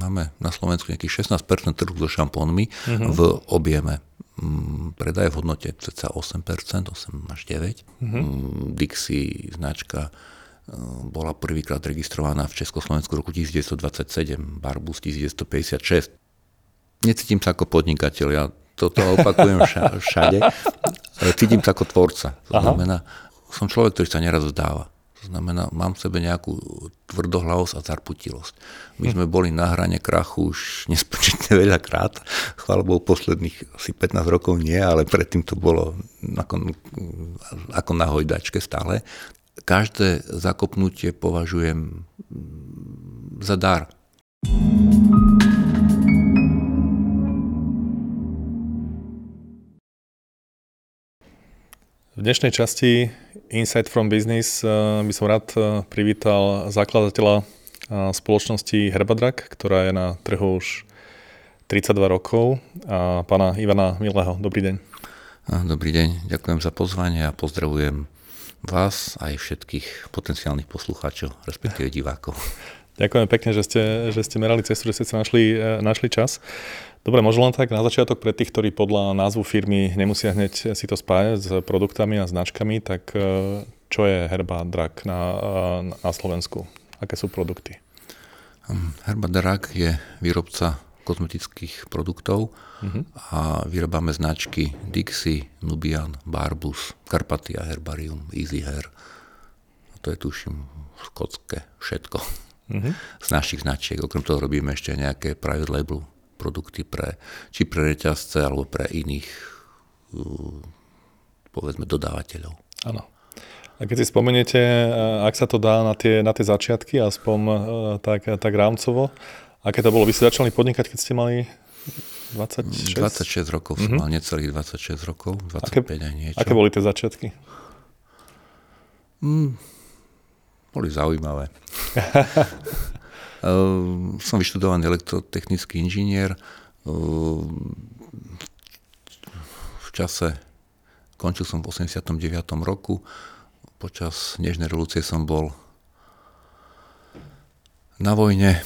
máme na Slovensku nejakých 16% trhu so šampónmi uh-huh. v objeme. Mm, predaj v hodnote cca 8%, 8 až 9. Uh-huh. Dixie značka e, bola prvýkrát registrovaná v Československu roku 1927, Barbus 1956. Necítim sa ako podnikateľ, ja toto opakujem všade. Cítim sa ako tvorca. To Aha. znamená, som človek, ktorý sa neraz vzdáva. To znamená, mám v sebe nejakú tvrdohlavosť a zarputilosť. My hm. sme boli na hrane krachu už nespočetne veľakrát. Chvála Bohu, posledných asi 15 rokov nie, ale predtým to bolo ako, ako na hojdačke stále. Každé zakopnutie považujem za dar. V dnešnej časti Insight from Business eh, by som rád eh, privítal zakladateľa eh, spoločnosti Herbadrak, ktorá je na trhu už 32 rokov, a pána Ivana Milého. Dobrý deň. Dobrý deň, ďakujem za pozvanie a pozdravujem vás aj všetkých potenciálnych poslucháčov, respektíve divákov. Ďakujem pekne, že ste, že ste merali cestu, že ste sa našli, našli čas. Dobre, možno len tak na začiatok pre tých, ktorí podľa názvu firmy nemusia hneď si to spájať s produktami a značkami, tak e, čo je Herba Drak na, e, na Slovensku? Aké sú produkty? Hm, Herba Drak je výrobca kozmetických produktov uh-huh. a vyrábame značky Dixie, Nubian, Barbus, Carpatia Herbarium, Easy Hair. To je tuším skotské všetko uh-huh. z našich značiek. Okrem toho robíme ešte nejaké private label produkty pre, či pre reťazce alebo pre iných uh, povedzme dodávateľov. Áno. A keď si spomeniete, uh, ak sa to dá na tie, na tie začiatky, aspoň uh, tak, tak rámcovo, aké to bolo? Vy ste začali podnikať, keď ste mali 26? 26 rokov som mm-hmm. mal, necelých 26 rokov, 25 aké, aj niečo. Aké boli tie začiatky? Mm, boli zaujímavé. Ehm, som vyštudovaný elektrotechnický inžinier. Ehm, v čase, končil som v 89. roku, počas Nežnej revolúcie som bol na vojne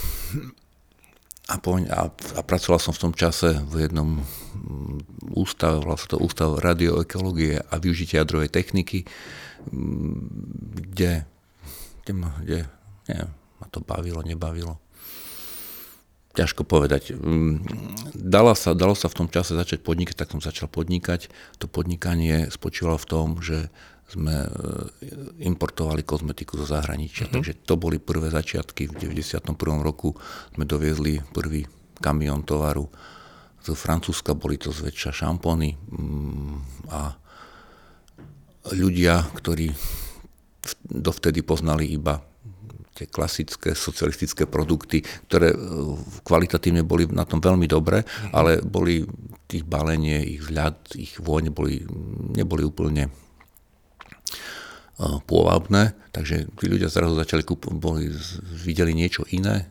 a, po, a, a pracoval som v tom čase v jednom mm, ústave, vlastne to ústav radioekológie a využitia jadrovej techniky, mm, kde, kde, kde neviem, ma to bavilo, nebavilo. Ťažko povedať. Mm, dalo sa, dalo sa v tom čase začať podnikať, tak som začal podnikať. To podnikanie spočívalo v tom, že sme e, importovali kozmetiku zo zahraničia. Uh-huh. Takže to boli prvé začiatky. V 91. roku sme doviezli prvý kamión tovaru z Francúzska, boli to zväčša šampóny mm, a ľudia, ktorí dovtedy poznali iba tie klasické socialistické produkty, ktoré e, kvalitatívne boli na tom veľmi dobre, mhm. ale boli ich balenie, ich vzhľad, ich vône boli, neboli úplne e, pôvabné, takže tí ľudia zrazu začali kúpovať, boli, videli niečo iné,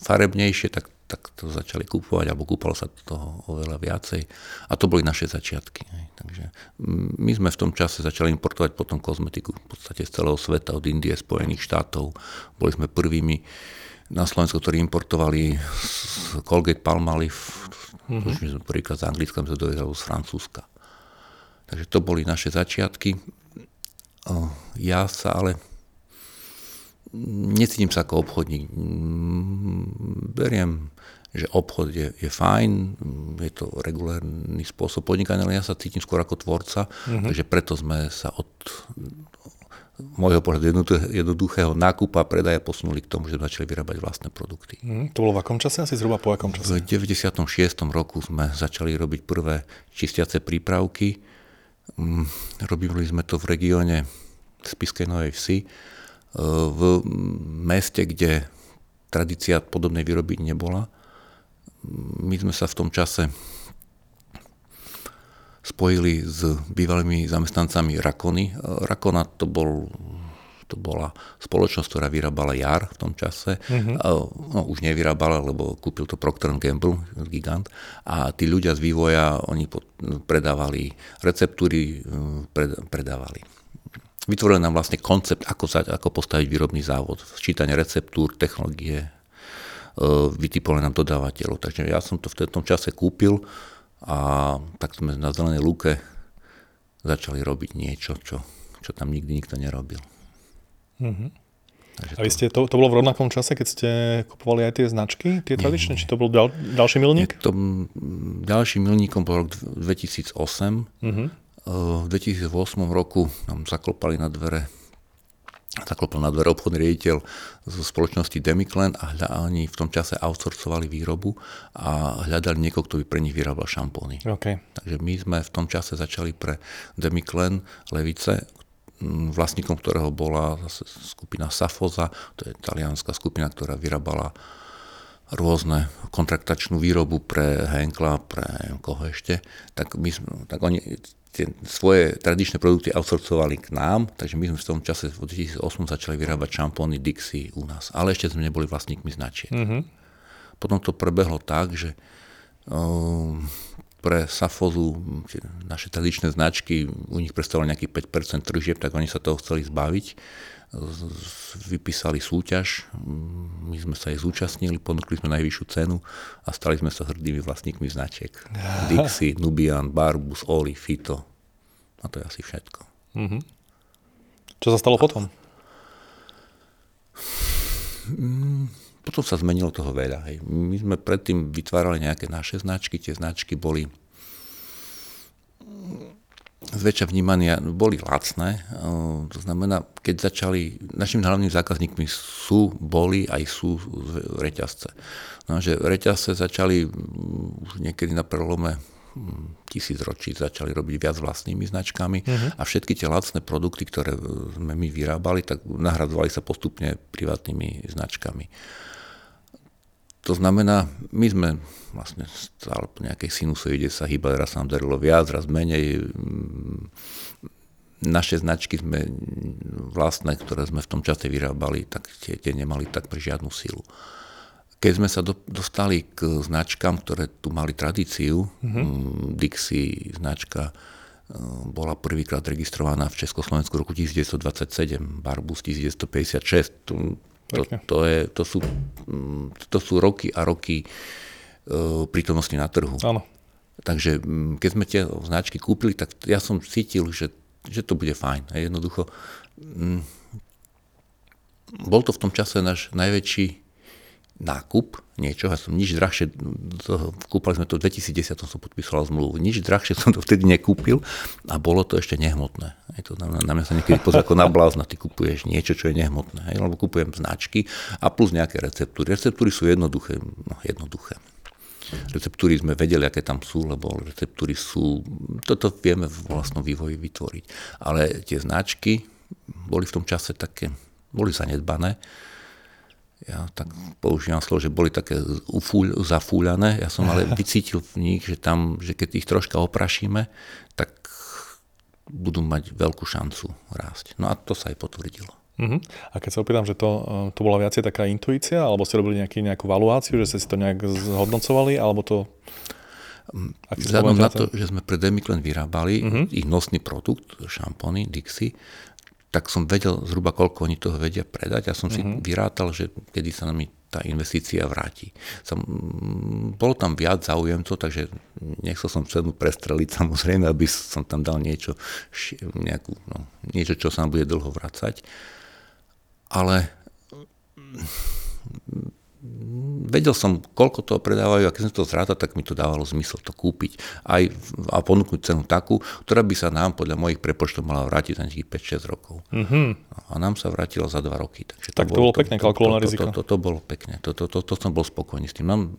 farebnejšie, tak tak to začali kúpovať, alebo kúpalo sa toho oveľa viacej. A to boli naše začiatky. Takže my sme v tom čase začali importovať potom kozmetiku v podstate z celého sveta, od Indie, Spojených štátov. Boli sme prvými na Slovensku, ktorí importovali Colgate Palmolive, mm-hmm. sme prvýkrát z Anglicka, sme dovezali z Francúzska. Takže to boli naše začiatky. Ja sa ale necítim sa ako obchodník. Beriem že obchod je, je fajn, je to regulárny spôsob podnikania, ale ja sa cítim skôr ako tvorca, uh-huh. takže preto sme sa od môjho pohľadu jednoduchého nákupa a predaja posunuli k tomu, že začali vyrábať vlastné produkty. Uh-huh. to bolo v akom čase? Asi zhruba po akom čase? V 96. roku sme začali robiť prvé čistiace prípravky. Mm, robili sme to v regióne Spiskej Novej Vsi, e, v meste, kde tradícia podobnej výroby nebola my sme sa v tom čase spojili s bývalými zamestnancami Rakony. Rakona to, bol, to bola spoločnosť, ktorá vyrábala jar v tom čase. Mm-hmm. No, už nevyrábala, lebo kúpil to Procter Gamble, gigant. A tí ľudia z vývoja, oni predávali receptúry, predávali vytvorili nám vlastne koncept, ako, sa, ako postaviť výrobný závod. Sčítanie receptúr, technológie, vytipovali nám dodávateľov. Takže ja som to v tom čase kúpil a tak sme na zelenej lúke začali robiť niečo, čo, čo tam nikdy nikto nerobil. Mm-hmm. Takže a vy ste, to, to bolo v rovnakom čase, keď ste kupovali aj tie značky, tie tradičné? Či to bol ďal, ďalší milník? to, ďalší milníkom bol rok 2008. Uh-huh. V 2008 roku nám zaklopali na dvere zaklopal na dvere obchodný riaditeľ zo spoločnosti Demiklen a hľa, oni v tom čase outsourcovali výrobu a hľadali niekoho, kto by pre nich vyrábal šampóny. Okay. Takže my sme v tom čase začali pre Demiklen Levice, vlastníkom ktorého bola skupina Safoza, to je talianská skupina, ktorá vyrábala rôzne kontraktačnú výrobu pre Henkla, pre koho ešte, tak, my, tak oni tie svoje tradičné produkty outsourcovali k nám, takže my sme v tom čase v 2008 začali vyrábať šampóny Dixie u nás, ale ešte sme neboli vlastníkmi značiek. Mm-hmm. Potom to prebehlo tak, že um, pre Safozu, naše tradičné značky, u nich predstavovali nejakých 5% tržieb, tak oni sa toho chceli zbaviť. Vypísali súťaž, my sme sa jej zúčastnili, ponúkli sme najvyššiu cenu a stali sme sa hrdými vlastníkmi značiek. Dixie, Nubian, Barbus, Oli, Fito. A to je asi všetko. Mm-hmm. Čo sa stalo potom? Mm, potom sa zmenilo toho veľa. Hej. My sme predtým vytvárali nejaké naše značky, tie značky boli zväčša vnímania, boli lacné. To znamená, keď začali, našimi hlavnými zákazníkmi sú, boli aj sú reťazce. No, že reťazce začali už niekedy na prelome tisíc ročí začali robiť viac vlastnými značkami uh-huh. a všetky tie lacné produkty, ktoré sme my vyrábali, tak nahradzovali sa postupne privátnymi značkami. To znamená, my sme vlastne stále po nejakej sinusoide sa hýbali, raz nám darilo viac, raz menej. Naše značky sme vlastné, ktoré sme v tom čase vyrábali, tak tie, tie nemali tak pre žiadnu silu. Keď sme sa do, dostali k značkám, ktoré tu mali tradíciu, mm-hmm. Dixie značka e, bola prvýkrát registrovaná v Československu roku 1927, Barbus 1956. To, to, je, to, sú, mm, to sú roky a roky uh, prítomnosti na trhu. Áno. Takže mm, keď sme tie značky kúpili, tak ja som cítil, že, že to bude fajn. A jednoducho, um, bol to v tom čase náš najväčší nákup niečo, ja som nič drahšie, to, kúpali sme to v 2010, som podpísal zmluvu, nič drahšie som to vtedy nekúpil a bolo to ešte nehmotné. Je to, na, na mňa sa niekedy pozrie ako na blázna, ty kupuješ niečo, čo je nehmotné, hej, lebo kupujem značky a plus nejaké receptúry. Receptúry sú jednoduché, no, jednoduché. Receptúry sme vedeli, aké tam sú, lebo receptúry sú, toto vieme v vlastnom vývoji vytvoriť. Ale tie značky boli v tom čase také, boli zanedbané ja tak používam slovo, že boli také ufúľ, zafúľané. Ja som ale vycítil v nich, že tam, že keď ich troška oprašíme, tak budú mať veľkú šancu rásť. No a to sa aj potvrdilo. Uh-huh. A keď sa opýtam, že to, eh, to bola viacej taká intuícia, alebo ste robili nejaký, nejakú valuáciu, že ste si to nejak zhodnocovali, alebo to... Vzhľadom na to, že sme pre Demiklen vyrábali uh-huh. ich nosný produkt, šampóny, Dixie, tak som vedel zhruba, koľko oni toho vedia predať a som si uh-huh. vyrátal, že kedy sa nám tá investícia vráti. Som, bolo tam viac záujemcov, takže nechcel som cenu prestreliť samozrejme, aby som tam dal niečo, nejakú, no, niečo čo sa nám bude dlho vracať. Ale vedel som, koľko toho predávajú a keď som to zrátal, tak mi to dávalo zmysel to kúpiť aj a ponúknuť cenu takú, ktorá by sa nám podľa mojich prepočtov mala vrátiť za nejakých 5-6 rokov. Mm-hmm. A nám sa vrátilo za 2 roky. Takže to tak to bolo, bolo pekné kalkulované riziko. To, to, to, to bolo pekné, to, to, to, to som bol spokojný s tým. Nám,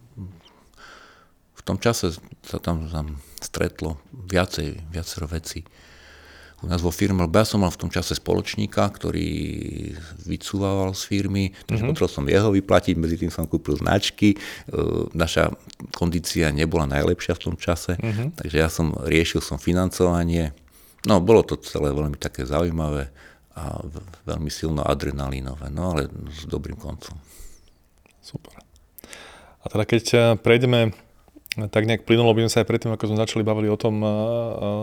v tom čase sa tam, tam stretlo viacej, viacero vecí u nás vo firme, lebo ja som mal v tom čase spoločníka, ktorý vycúval z firmy, takže mm-hmm. potreboval som jeho vyplatiť, medzi tým som kúpil značky, e, naša kondícia nebola najlepšia v tom čase, mm-hmm. takže ja som riešil som financovanie, no bolo to celé veľmi také zaujímavé a veľmi silno adrenalínové, no ale s dobrým koncom. Super. A teda keď e, prejdeme tak nejak plynulo by sme sa aj predtým, ako sme začali bavili o tom,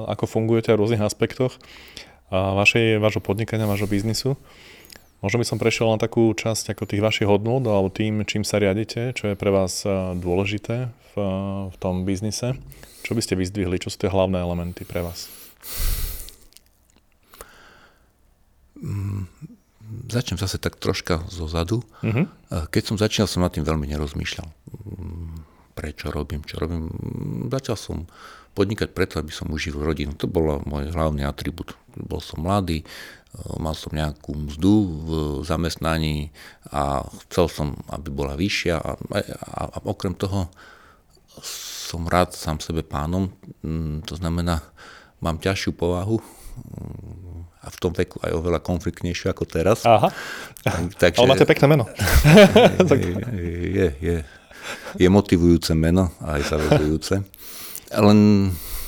ako fungujete v rôznych aspektoch vašej, vášho podnikania, vášho biznisu. Možno by som prešiel na takú časť ako tých vašich hodnôt alebo tým, čím sa riadite, čo je pre vás dôležité v, v tom biznise. Čo by ste vyzdvihli, čo sú tie hlavné elementy pre vás? Mm, začnem zase tak troška zo zadu. Uh-huh. Keď som začínal, som nad tým veľmi nerozmýšľal. Mm, prečo robím, čo robím. Začal som podnikať preto, aby som uživil rodinu. To bol môj hlavný atribút. Bol som mladý, mal som nejakú mzdu v zamestnaní a chcel som, aby bola vyššia a, a, a okrem toho som rád sám sebe pánom, mm, to znamená, mám ťažšiu povahu mm, a v tom veku aj oveľa konfliktnejšiu ako teraz. Aha, tak, takže, ale máte pekné meno. Je, je, je, motivujúce meno a aj zavezujúce. Len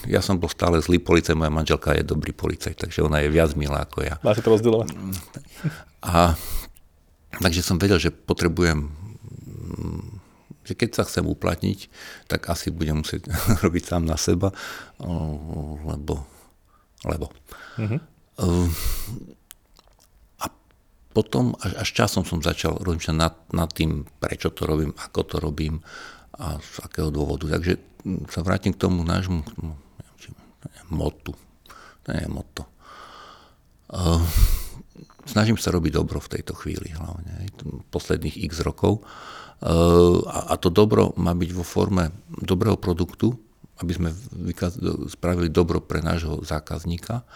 ja som bol stále zlý policaj, moja manželka je dobrý policaj, takže ona je viac milá ako ja. Máte to rozdielovať. A takže som vedel, že potrebujem že keď sa chcem uplatniť, tak asi budem musieť robiť sám na seba, lebo... lebo. Uh-huh. Potom až, až časom som začal rozmýšľať nad, nad tým, prečo to robím, ako to robím a z akého dôvodu. Takže sa vrátim k tomu nášmu no, motu. To je moto. Uh, snažím sa robiť dobro v tejto chvíli hlavne, posledných x rokov. A to dobro má byť vo forme dobrého produktu, aby sme spravili dobro pre nášho zákazníka,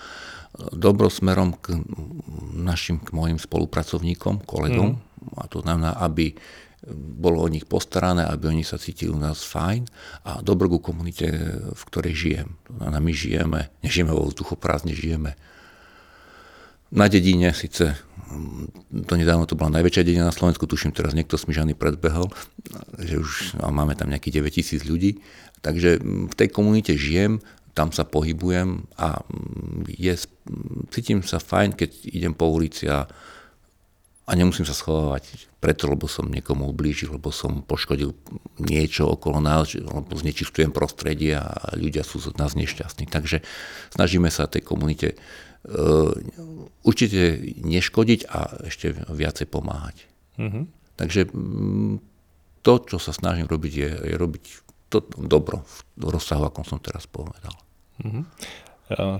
dobro smerom k našim, k mojim spolupracovníkom, kolegom, mm. a to znamená, aby bolo o nich postarané, aby oni sa cítili u nás fajn a dobro ku komunite, v ktorej žijem. To znamená, my žijeme, nežijeme vo vzduchoprázdne, žijeme na dedine, síce to mm, nedávno to bola najväčšia dedina na Slovensku, tuším teraz niekto Smyžany predbehol, že už máme tam nejakých 9000 ľudí, takže mm, v tej komunite žijem, tam sa pohybujem a je, cítim sa fajn, keď idem po ulici a, a nemusím sa schovávať preto, lebo som niekomu ublížil, lebo som poškodil niečo okolo nás, lebo znečistujem prostredie a ľudia sú z nás nešťastní. Takže snažíme sa tej komunite Eh, určite neškodiť a ešte viacej pomáhať. Mm-hmm. Takže to, čo sa snažím robiť, je, je robiť to dobro v rozsahu, ako som teraz povedal. Mm-hmm.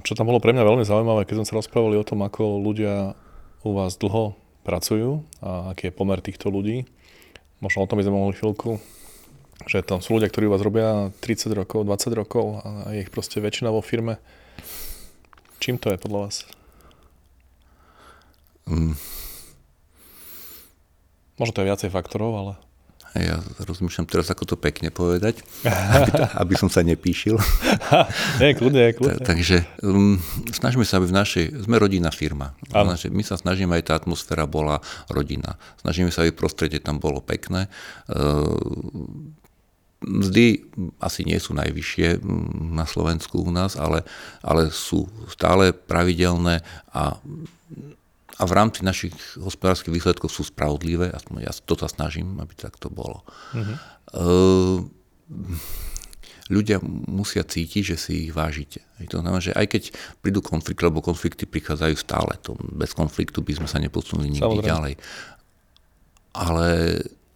Čo tam bolo pre mňa veľmi zaujímavé, keď sme sa rozprávali o tom, ako ľudia u vás dlho pracujú a aký je pomer týchto ľudí. Možno o tom by sme mohli chvíľku, že tam sú ľudia, ktorí u vás robia 30 rokov, 20 rokov a je ich proste väčšina vo firme. Čím to je podľa vás? Mm. Možno to je viacej faktorov, ale... Ja rozmýšľam teraz, ako to pekne povedať, aby, to, aby som sa nepíšil. Nie, kľudne, kľudne. Takže um, snažíme sa, aby v našej... Sme rodinná firma. Naše, my sa snažíme, aj tá atmosféra bola rodina. Snažíme sa, aby prostredie tam bolo pekné. Uh, Mzdy asi nie sú najvyššie na Slovensku u nás, ale, ale sú stále pravidelné a, a v rámci našich hospodárskych výsledkov sú spravodlivé, aspoň ja to sa snažím, aby tak to bolo. Mm-hmm. ľudia musia cítiť, že si ich vážite. To znamená, že aj keď prídu konflikty, lebo konflikty prichádzajú stále, to bez konfliktu by sme sa neposunuli nikdy Samozrejme. ďalej. Ale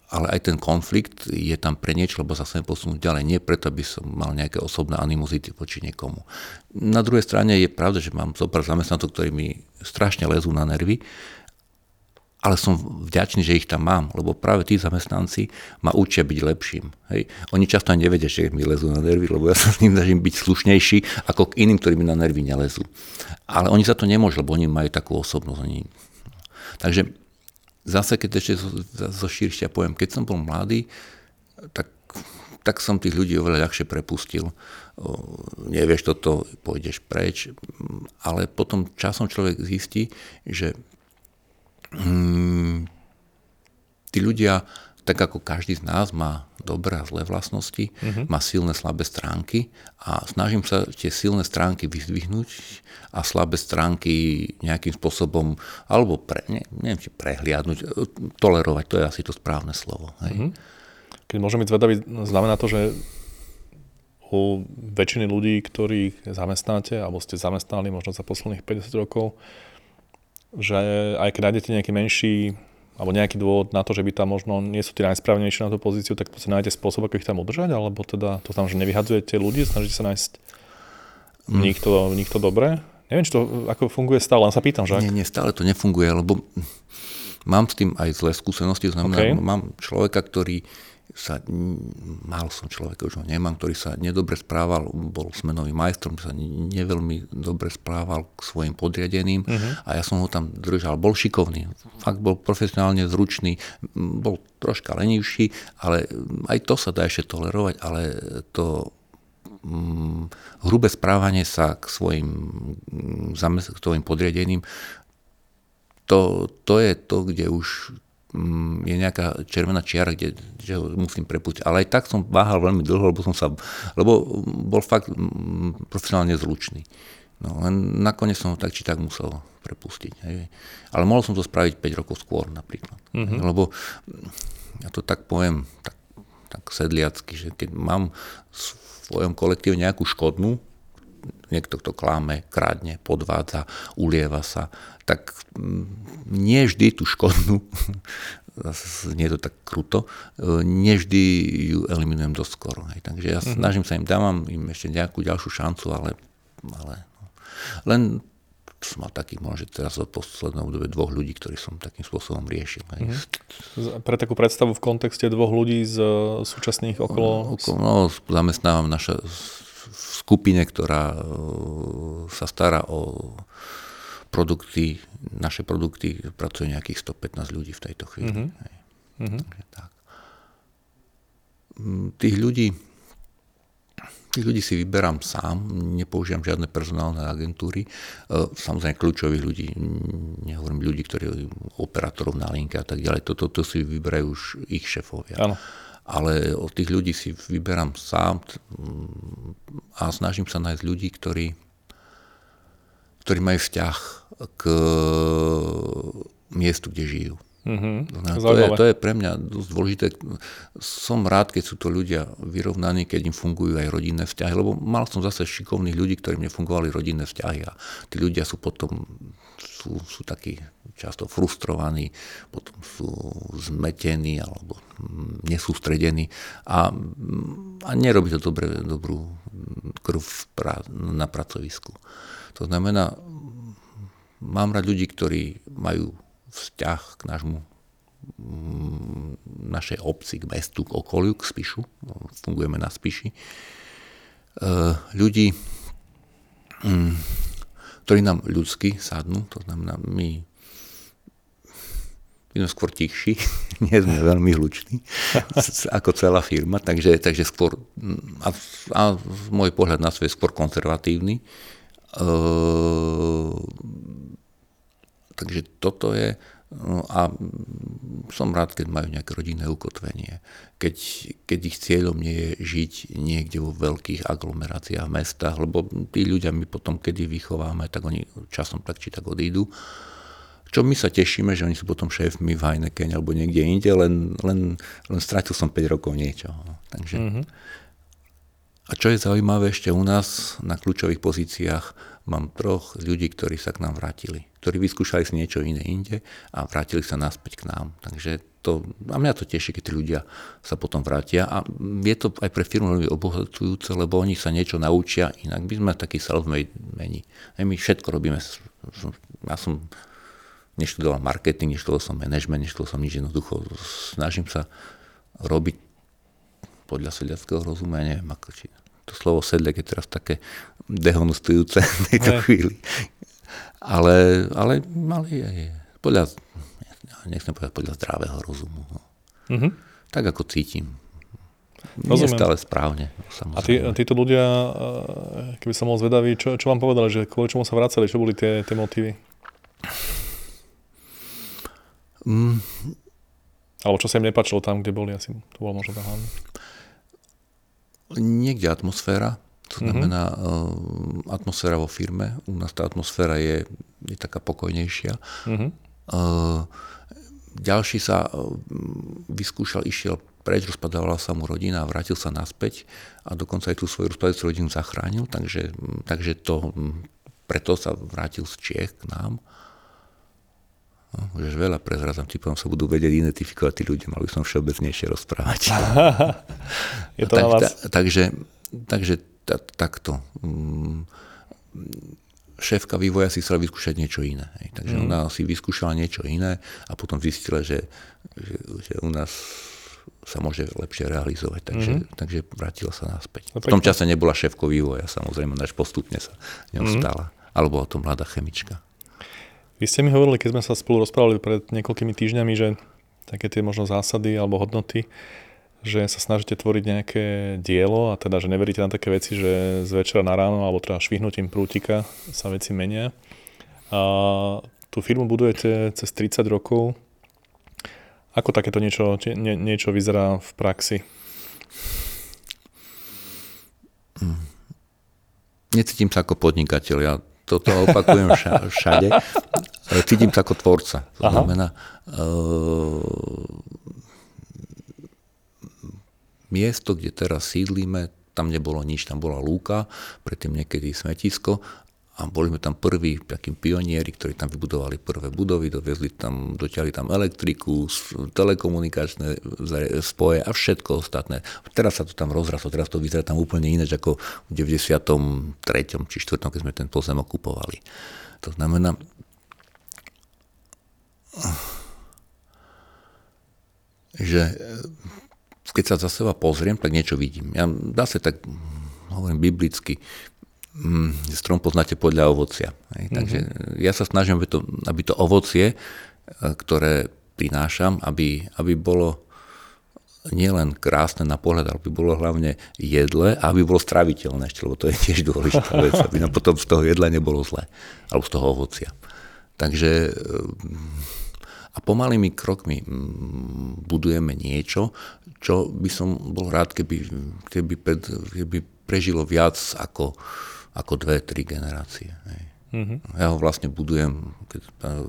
ale aj ten konflikt je tam pre niečo, lebo sa chcem posunúť ďalej. Nie preto, aby som mal nejaké osobné animozity voči niekomu. Na druhej strane je pravda, že mám zopár zamestnancov, ktorí mi strašne lezú na nervy, ale som vďačný, že ich tam mám, lebo práve tí zamestnanci ma učia byť lepším. Hej. Oni často ani nevedia, že mi lezú na nervy, lebo ja sa s ním snažím byť slušnejší ako k iným, ktorí mi na nervy nelezú. Ale oni za to nemôžu, lebo oni majú takú osobnosť. Oni... Takže zase, keď ešte zo, zo širšia poviem, keď som bol mladý, tak, tak som tých ľudí oveľa ľahšie prepustil. Nevieš toto, pôjdeš preč. Ale potom časom človek zistí, že mm, tí ľudia tak ako každý z nás má dobré a zlé vlastnosti, uh-huh. má silné, slabé stránky a snažím sa tie silné stránky vyzdvihnúť a slabé stránky nejakým spôsobom, alebo pre, ne, neviem, či prehliadnúť, tolerovať, to je asi to správne slovo. Hej. Uh-huh. Keď môžem byť zvedavý, znamená to, že u väčšiny ľudí, ktorých zamestnáte, alebo ste zamestnali možno za posledných 50 rokov, že aj keď nájdete nejaký menší alebo nejaký dôvod na to, že by tam možno nie sú tie najsprávnejšie na tú pozíciu, tak sa nájdete spôsob, ako ich tam udržať, alebo teda to znamená, že nevyhadzujete ľudí, snažíte sa nájsť mm. nikto, nikto dobré? Neviem, či to ako funguje stále, len sa pýtam, že ak... Nie, nie, stále to nefunguje, lebo mám s tým aj zlé skúsenosti, znamená, okay. mám človeka, ktorý sa, mal som človeka, už ho nemám, ktorý sa nedobre správal, bol smenovým majstrom, sa neveľmi dobre správal k svojim podriadeným uh-huh. a ja som ho tam držal. Bol šikovný, fakt bol profesionálne zručný, bol troška lenivší, ale aj to sa dá ešte tolerovať, ale to hm, hrubé správanie sa k svojim, k svojim podriadeným, to, to je to, kde už Mm, je nejaká červená čiara, kde, kde ho musím prepustiť. Ale aj tak som váhal veľmi dlho, lebo som sa, lebo bol fakt mm, profesionálne zlučný. No len nakoniec som ho tak či tak musel prepustiť. Hej. Ale mohol som to spraviť 5 rokov skôr napríklad. Mm-hmm. Lebo mm, ja to tak poviem tak, tak sedliacky, že keď mám v svojom kolektíve nejakú škodnú, niekto, kto kláme, krádne, podvádza, ulieva sa, tak mm, nie vždy tú škodnú, nie je to tak kruto, e, nie vždy ju eliminujem dosť skoro. Hej. Takže ja mm-hmm. snažím sa im, dávam im ešte nejakú ďalšiu šancu, ale, ale no. len som mal takých možno, že teraz v poslednom obdobie dvoch ľudí, ktorí som takým spôsobom riešil. Hej. Mm-hmm. Pre takú predstavu v kontexte dvoch ľudí z e, súčasných okolo... okolo no, zamestnávam naša v skupine, ktorá e, sa stará o produkty, naše produkty, pracuje nejakých 115 ľudí v tejto chvíli. Mm-hmm. Tak. Mm, tých ľudí tých ľudí si vyberám sám, nepoužívam žiadne personálne agentúry. E, samozrejme kľúčových ľudí, nehovorím ľudí, ktorí operátorov na linke a tak ďalej, toto to, to si vyberajú už ich šefovia. Áno ale od tých ľudí si vyberám sám a snažím sa nájsť ľudí, ktorí, ktorí majú vzťah k miestu, kde žijú. Mm-hmm. To, je, to je pre mňa dosť dôležité. Som rád, keď sú to ľudia vyrovnaní, keď im fungujú aj rodinné vzťahy, lebo mal som zase šikovných ľudí, ktorým nefungovali rodinné vzťahy a tí ľudia sú potom sú, sú takí často frustrovaní, potom sú zmetení alebo nesústredení a, a nerobí to dobre, dobrú krv na pracovisku. To znamená, mám rád ľudí, ktorí majú vzťah k nášmu našej obci, k mestu, k okoliu, k Spišu. Fungujeme na Spiši. E, ľudí, ktorí nám ľudsky sadnú, to znamená, my, my sme skôr tichší, nie sme veľmi hluční, ako celá firma, takže, takže skôr, a, a môj pohľad na svet je skôr konzervatívny. E, takže toto je, No a som rád, keď majú nejaké rodinné ukotvenie. Keď, keď ich cieľom nie je žiť niekde vo veľkých aglomeráciách mestách, lebo tí ľudia my potom, kedy vychováme, tak oni časom tak či tak odídu. Čo my sa tešíme, že oni sú potom šéfmi v Heineken alebo niekde inde, len, len, len stratil som 5 rokov niečoho. Takže, mm-hmm. A čo je zaujímavé ešte u nás na kľúčových pozíciách, mám troch ľudí, ktorí sa k nám vrátili ktorí vyskúšali si niečo iné inde a vrátili sa naspäť k nám. Takže to, a mňa to teší, keď tí ľudia sa potom vrátia a je to aj pre firmu veľmi obohacujúce, lebo oni sa niečo naučia inak. My sme takí self-made meni. My všetko robíme. Ja som neštudoval marketing, neštudoval som management, neštudoval som nič jednoducho. Snažím sa robiť podľa sedľackého rozumenia, neviem ako či to slovo sedliak je teraz také dehonustujúce v tejto ne. chvíli. Ale, ale, ale je, je, podľa, nechcem povedať podľa zdravého rozumu. No. Mm-hmm. Tak ako cítim. Nie Rozumiem. stále správne. A tí, títo ľudia, keby som bol zvedavý, čo, čo vám povedali, že kvôli čomu sa vracali, čo boli tie, tie motívy? Mm. Alebo čo sa im nepačilo tam, kde boli, asi to bolo možno hlavne. Niekde atmosféra, to znamená mm-hmm. uh, atmosféra vo firme. U nás tá atmosféra je, je taká pokojnejšia. Mm-hmm. Uh, ďalší sa uh, vyskúšal, išiel preč, rozpadávala sa mu rodina a vrátil sa naspäť a dokonca aj tú svoju rozpadajúcu rodinu zachránil, takže, takže to, preto sa vrátil z Čiech k nám. No, veľa prezrazám, ti potom sa budú vedieť identifikovať tí ľudia, mali by som všeobecnejšie rozprávať. Je to tak, na vás? Ta, takže takže ta, takto. Mm, šéfka vývoja si chcela vyskúšať niečo iné. Hej. Takže mm. ona si vyskúšala niečo iné a potom zistila, že, že, že u nás sa môže lepšie realizovať. Takže, mm. takže vrátila sa naspäť. No, v tom čase nebola šéfko vývoja, samozrejme, až postupne sa neustála. Mm. Alebo o tom mladá chemička. Vy ste mi hovorili, keď sme sa spolu rozprávali pred niekoľkými týždňami, že také tie možno zásady alebo hodnoty, že sa snažíte tvoriť nejaké dielo a teda, že neveríte na také veci, že z večera na ráno alebo teda švihnutím prútika sa veci menia. A tú firmu budujete cez 30 rokov. Ako takéto niečo, nie, niečo vyzerá v praxi? Necítim sa ako podnikateľ. Ja toto opakujem všade. Cítim sa ako tvorca. To Aha. znamená, uh, miesto, kde teraz sídlíme, tam nebolo nič, tam bola lúka, predtým niekedy smetisko a boli sme tam prví takí pionieri, ktorí tam vybudovali prvé budovy, dovezli tam, dotiahli tam elektriku, telekomunikačné spoje a všetko ostatné. Teraz sa to tam rozraslo, teraz to vyzerá tam úplne iné, ako v 93. či 4. keď sme ten pozemok kupovali. To znamená, že keď sa za seba pozriem, tak niečo vidím. Ja zase tak hovorím biblicky, mm, strom poznáte podľa ovocia. Hej. Mm-hmm. Takže ja sa snažím, aby to, aby to ovocie, e, ktoré prinášam, aby, aby bolo nielen krásne na pohľad, ale aby bolo hlavne jedle a aby bolo straviteľné ešte, lebo to je tiež dôležitá vec, aby nám potom z toho jedla nebolo zle, alebo z toho ovocia. Takže e, a pomalými krokmi mm, budujeme niečo, čo by som bol rád, keby, keby, pred, keby prežilo viac ako, ako dve, tri generácie. Mm-hmm. Ja ho vlastne budujem, keď,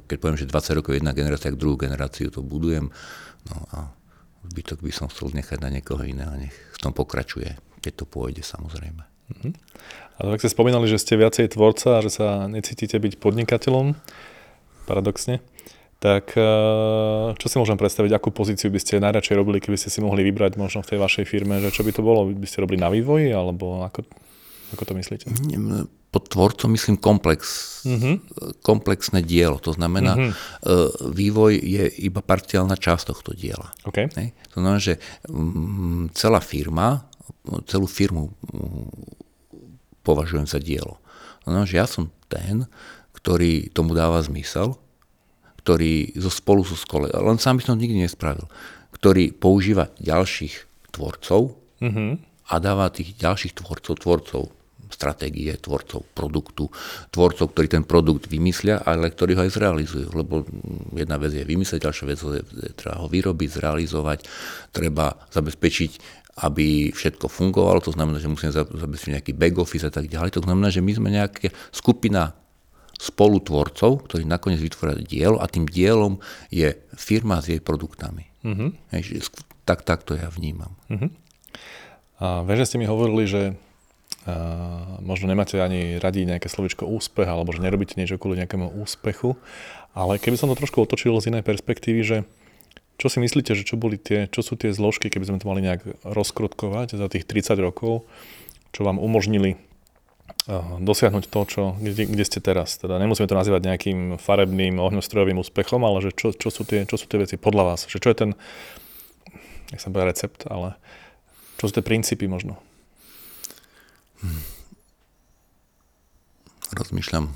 keď poviem, že 20 rokov jedna generácia, tak druhú generáciu to budujem. No a zbytok by som chcel nechať na niekoho iného, nech v tom pokračuje, keď to pôjde samozrejme. Mm-hmm. A tak ste spomínali, že ste viacej tvorca a že sa necítite byť podnikateľom, paradoxne tak eh, čo si môžem predstaviť, akú pozíciu by ste najradšej robili, keby ste si mohli vybrať možno v tej vašej firme, že čo by to bolo? By ste robili na vývoji, alebo ako, ako to myslíte? Pod tvorcom myslím komplex, uh-huh. komplexné dielo. To znamená, uh-huh. vývoj je iba parciálna časť tohto diela. Okay. To znamená, že mm, celá firma, celú firmu mm, považujem za dielo. To znamená, že ja som ten, ktorý tomu dáva zmysel, ktorý zo spolu so skole, len sám by som nikdy nespravil, ktorý používa ďalších tvorcov mm-hmm. a dáva tých ďalších tvorcov, tvorcov stratégie, tvorcov produktu, tvorcov, ktorí ten produkt vymyslia, ale ktorí ho aj zrealizujú. Lebo jedna vec je vymyslieť, ďalšia vec je treba ho vyrobiť, zrealizovať, treba zabezpečiť, aby všetko fungovalo, to znamená, že musíme zabezpečiť nejaký back office a tak ďalej. To znamená, že my sme nejaká skupina spolutvorcov, ktorí nakoniec vytvoria dielo a tým dielom je firma s jej produktami. Uh-huh. Hej, tak, tak to ja vnímam. Uh-huh. A viem, že ste mi hovorili, že a, možno nemáte ani radi nejaké slovičko úspech, alebo že nerobíte niečo kvôli nejakému úspechu, ale keby som to trošku otočil z inej perspektívy, že čo si myslíte, že čo, boli tie, čo sú tie zložky, keby sme to mali nejak rozkrutkovať za tých 30 rokov, čo vám umožnili dosiahnuť to, čo, kde, kde ste teraz. Teda nemusíme to nazývať nejakým farebným, ohňostrojovým úspechom, ale že čo, čo, sú tie, čo sú tie veci podľa vás? Že čo je ten, nech sa recept, ale čo sú tie princípy možno? Hmm. Rozmýšľam.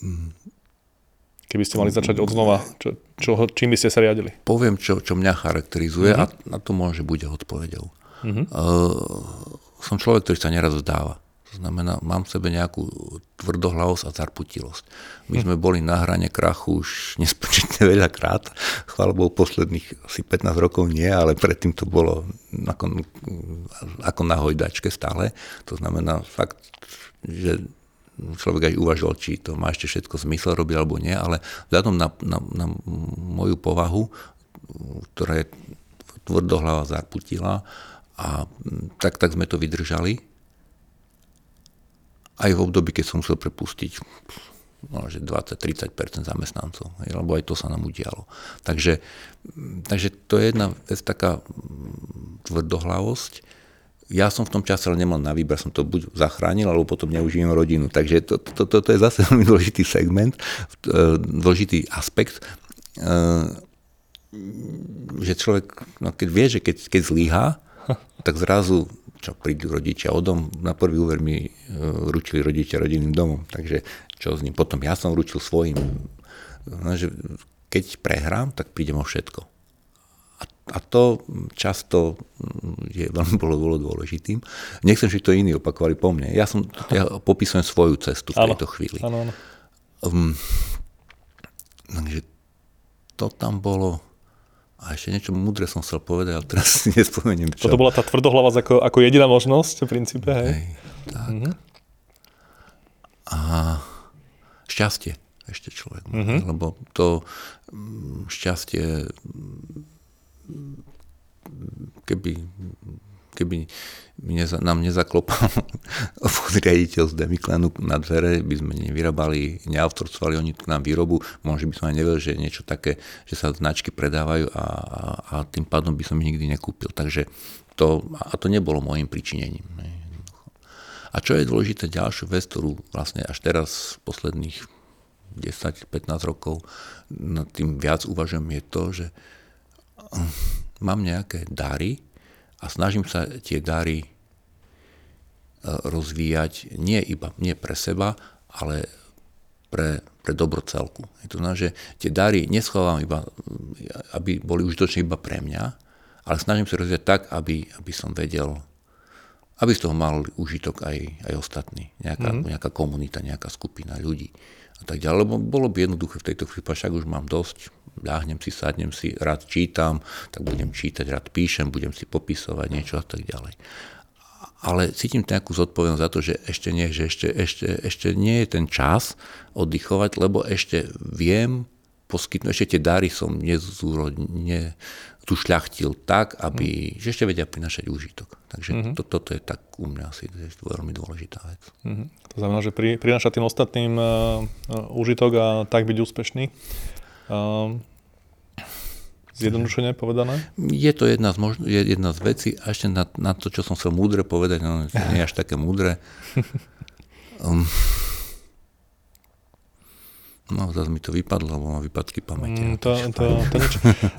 Hmm. Keby ste mali začať od znova, čo, čo, čím by ste sa riadili? Poviem, čo, čo mňa charakterizuje mm-hmm. a na to môže bude odpovedou. Mm-hmm. Uh, som človek, ktorý sa neraz vzdáva. To znamená, mám v sebe nejakú tvrdohlavosť a zarputilosť. My sme boli na hrane krachu už nespočetne veľakrát. Chvála Bohu, posledných asi 15 rokov nie, ale predtým to bolo ako, ako na hojdačke stále. To znamená fakt, že človek aj uvažoval, či to má ešte všetko zmysel robiť alebo nie, ale vzhľadom na, na, na moju povahu, ktorá je tvrdohlava zarputila, a tak, tak sme to vydržali. Aj v období, keď som musel prepustiť no, že 20-30% zamestnancov, hej, lebo aj to sa nám udialo. Takže, takže to je jedna vec, taká tvrdohlavosť. Ja som v tom čase ale nemal na výber, som to buď zachránil, alebo potom neužijem rodinu. Takže to, to, to, to je zase veľmi dôležitý segment, e, dôležitý aspekt, e, že človek, no keď vie, že keď, keď zlyhá, tak zrazu čo prídu rodičia o dom, na prvý úver mi e, ručili rodičia rodinným domom, takže čo s ním. Potom ja som ručil svojim, no, že keď prehrám, tak prídem o všetko. A, a to často je veľmi bolo, bolo dôležitým. Nechcem, že to iní opakovali po mne. Ja, som, ja popisujem svoju cestu v tejto chvíli. Áno, áno. Um, takže to tam bolo a ešte niečo múdre som chcel povedať, ale teraz si nespomeniem čo. Toto bola tá tvrdohlava ako, ako jediná možnosť v princípe, hej? hej tak. Mm-hmm. A šťastie ešte človek má, mm-hmm. lebo to mm, šťastie mm, keby keby nám nezaklopal riaditeľ z Demiklenu na dvere, by sme nevyrábali, neautorcovali oni k nám výrobu, možno by som aj nevedel, že niečo také, že sa značky predávajú a, a, a tým pádom by som ich nikdy nekúpil. Takže to, a to nebolo môjim pričinením. A čo je dôležité, ďalšiu vec, ktorú vlastne až teraz posledných 10-15 rokov nad tým viac uvažujem, je to, že mám nejaké dary, a snažím sa tie dary e, rozvíjať nie iba nie pre seba, ale pre, pre dobro celku. To znamená, že tie dary neschovávam iba, aby boli užitočné iba pre mňa, ale snažím sa rozvíjať tak, aby, aby som vedel, aby z toho mal užitok aj, aj ostatní. Nejaká, mm-hmm. nejaká komunita, nejaká skupina ľudí a tak ďalej. Lebo bolo by jednoduché v tejto chvíli, však už mám dosť, ľahnem si, sadnem si, rád čítam, tak budem čítať, rád píšem, budem si popisovať niečo a tak ďalej. Ale cítim nejakú zodpovednosť za to, že ešte nie, že ešte, ešte, ešte nie je ten čas oddychovať, lebo ešte viem poskytnúť, ešte tie dary som nezúro, ne, tu šľachtil tak, aby, mm. že ešte vedia prinašať úžitok. Takže mm-hmm. to, toto je tak u mňa asi veľmi dôležitá vec. Mm-hmm. To znamená, že pri, prinašať tým ostatným uh, uh, úžitok a tak byť úspešný. Uh, zjednodušene povedané? Je to jedna z, možno, je jedna z vecí a ešte na, na to, čo som chcel múdre povedať, no nie až také múdre. Um, No, zase mi to vypadlo, lebo mám výpadky pamäte. Mm, to, to, to, nič.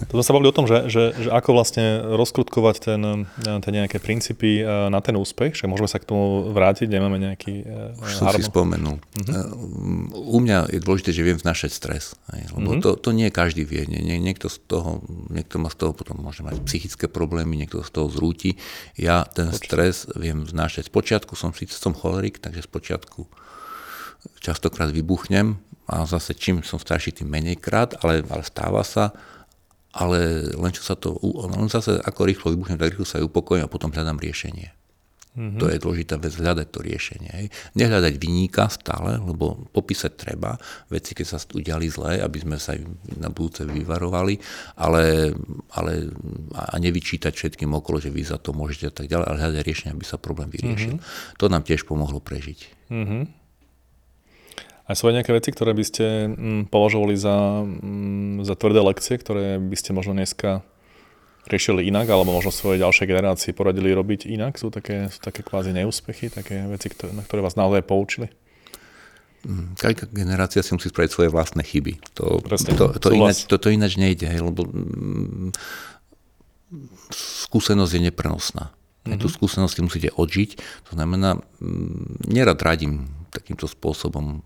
to sme sa bavili o tom, že, že, že ako vlastne rozkrutkovať ten, ten nejaké princípy e, na ten úspech, že môžeme sa k tomu vrátiť, nemáme nejaký e, Už som si spomenul. Uh-huh. U mňa je dôležité, že viem vnašať stres, lebo uh-huh. to, to nie každý vie. Nie, nie, niekto, z toho, niekto má z toho potom môže mať psychické problémy, niekto z toho zrúti. Ja ten Počuť. stres viem vnášať. Spočiatku som síce som cholerik, takže spočiatku častokrát vybuchnem, a zase čím som starší, tým menej krát, ale, ale stáva sa, ale len čo sa to, len zase ako rýchlo vybuchnem, tak rýchlo sa aj upokojím a potom hľadám riešenie. Mm-hmm. To je dôležitá vec, hľadať to riešenie. Hej. Nehľadať vyníka stále, lebo popísať treba veci, keď sa udiali zle, aby sme sa na budúce vyvarovali, ale, ale a nevyčítať všetkým okolo, že vy za to môžete a tak ďalej, ale hľadať riešenie, aby sa problém vyriešil. Mm-hmm. To nám tiež pomohlo prežiť. Mm-hmm. A sú aj nejaké veci, ktoré by ste mm, považovali za, mm, za tvrdé lekcie, ktoré by ste možno dneska riešili inak, alebo možno svoje ďalšie generácie poradili robiť inak? Sú také, sú také kvázi neúspechy, také veci, ktoré, na ktoré vás naozaj poučili? Mm, každá generácia si musí spraviť svoje vlastné chyby. To, Presne, to, to, ináč, to, to ináč nejde, hej, lebo mm, skúsenosť je neprenosná. Mm-hmm. Tú skúsenosť si musíte odžiť. To znamená, mm, nerad radím takýmto spôsobom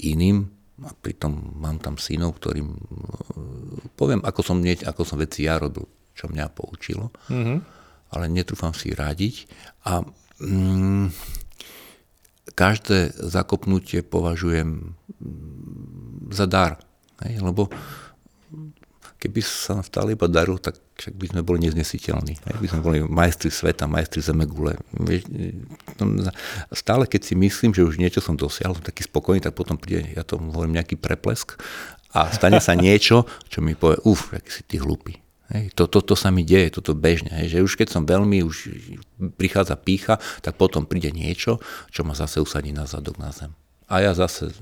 iným, a pritom mám tam synov, ktorým e, poviem, ako som, nie, ako som veci ja robil, čo mňa poučilo, mm-hmm. ale netrúfam si radiť a mm, každé zakopnutie považujem mm, za dar, hej, lebo keby sa stále iba daril, tak však by sme boli neznesiteľní. By sme boli majstri sveta, majstri zemegule. Stále keď si myslím, že už niečo som dosiahol, som taký spokojný, tak potom príde, ja to hovorím, nejaký preplesk a stane sa niečo, čo mi povie, uf, aký si ty hlupý. Hej, to, to, to sa mi deje, toto bežne. Hej, že už keď som veľmi, už prichádza pícha, tak potom príde niečo, čo ma zase usadí na zadok na zem. A ja zase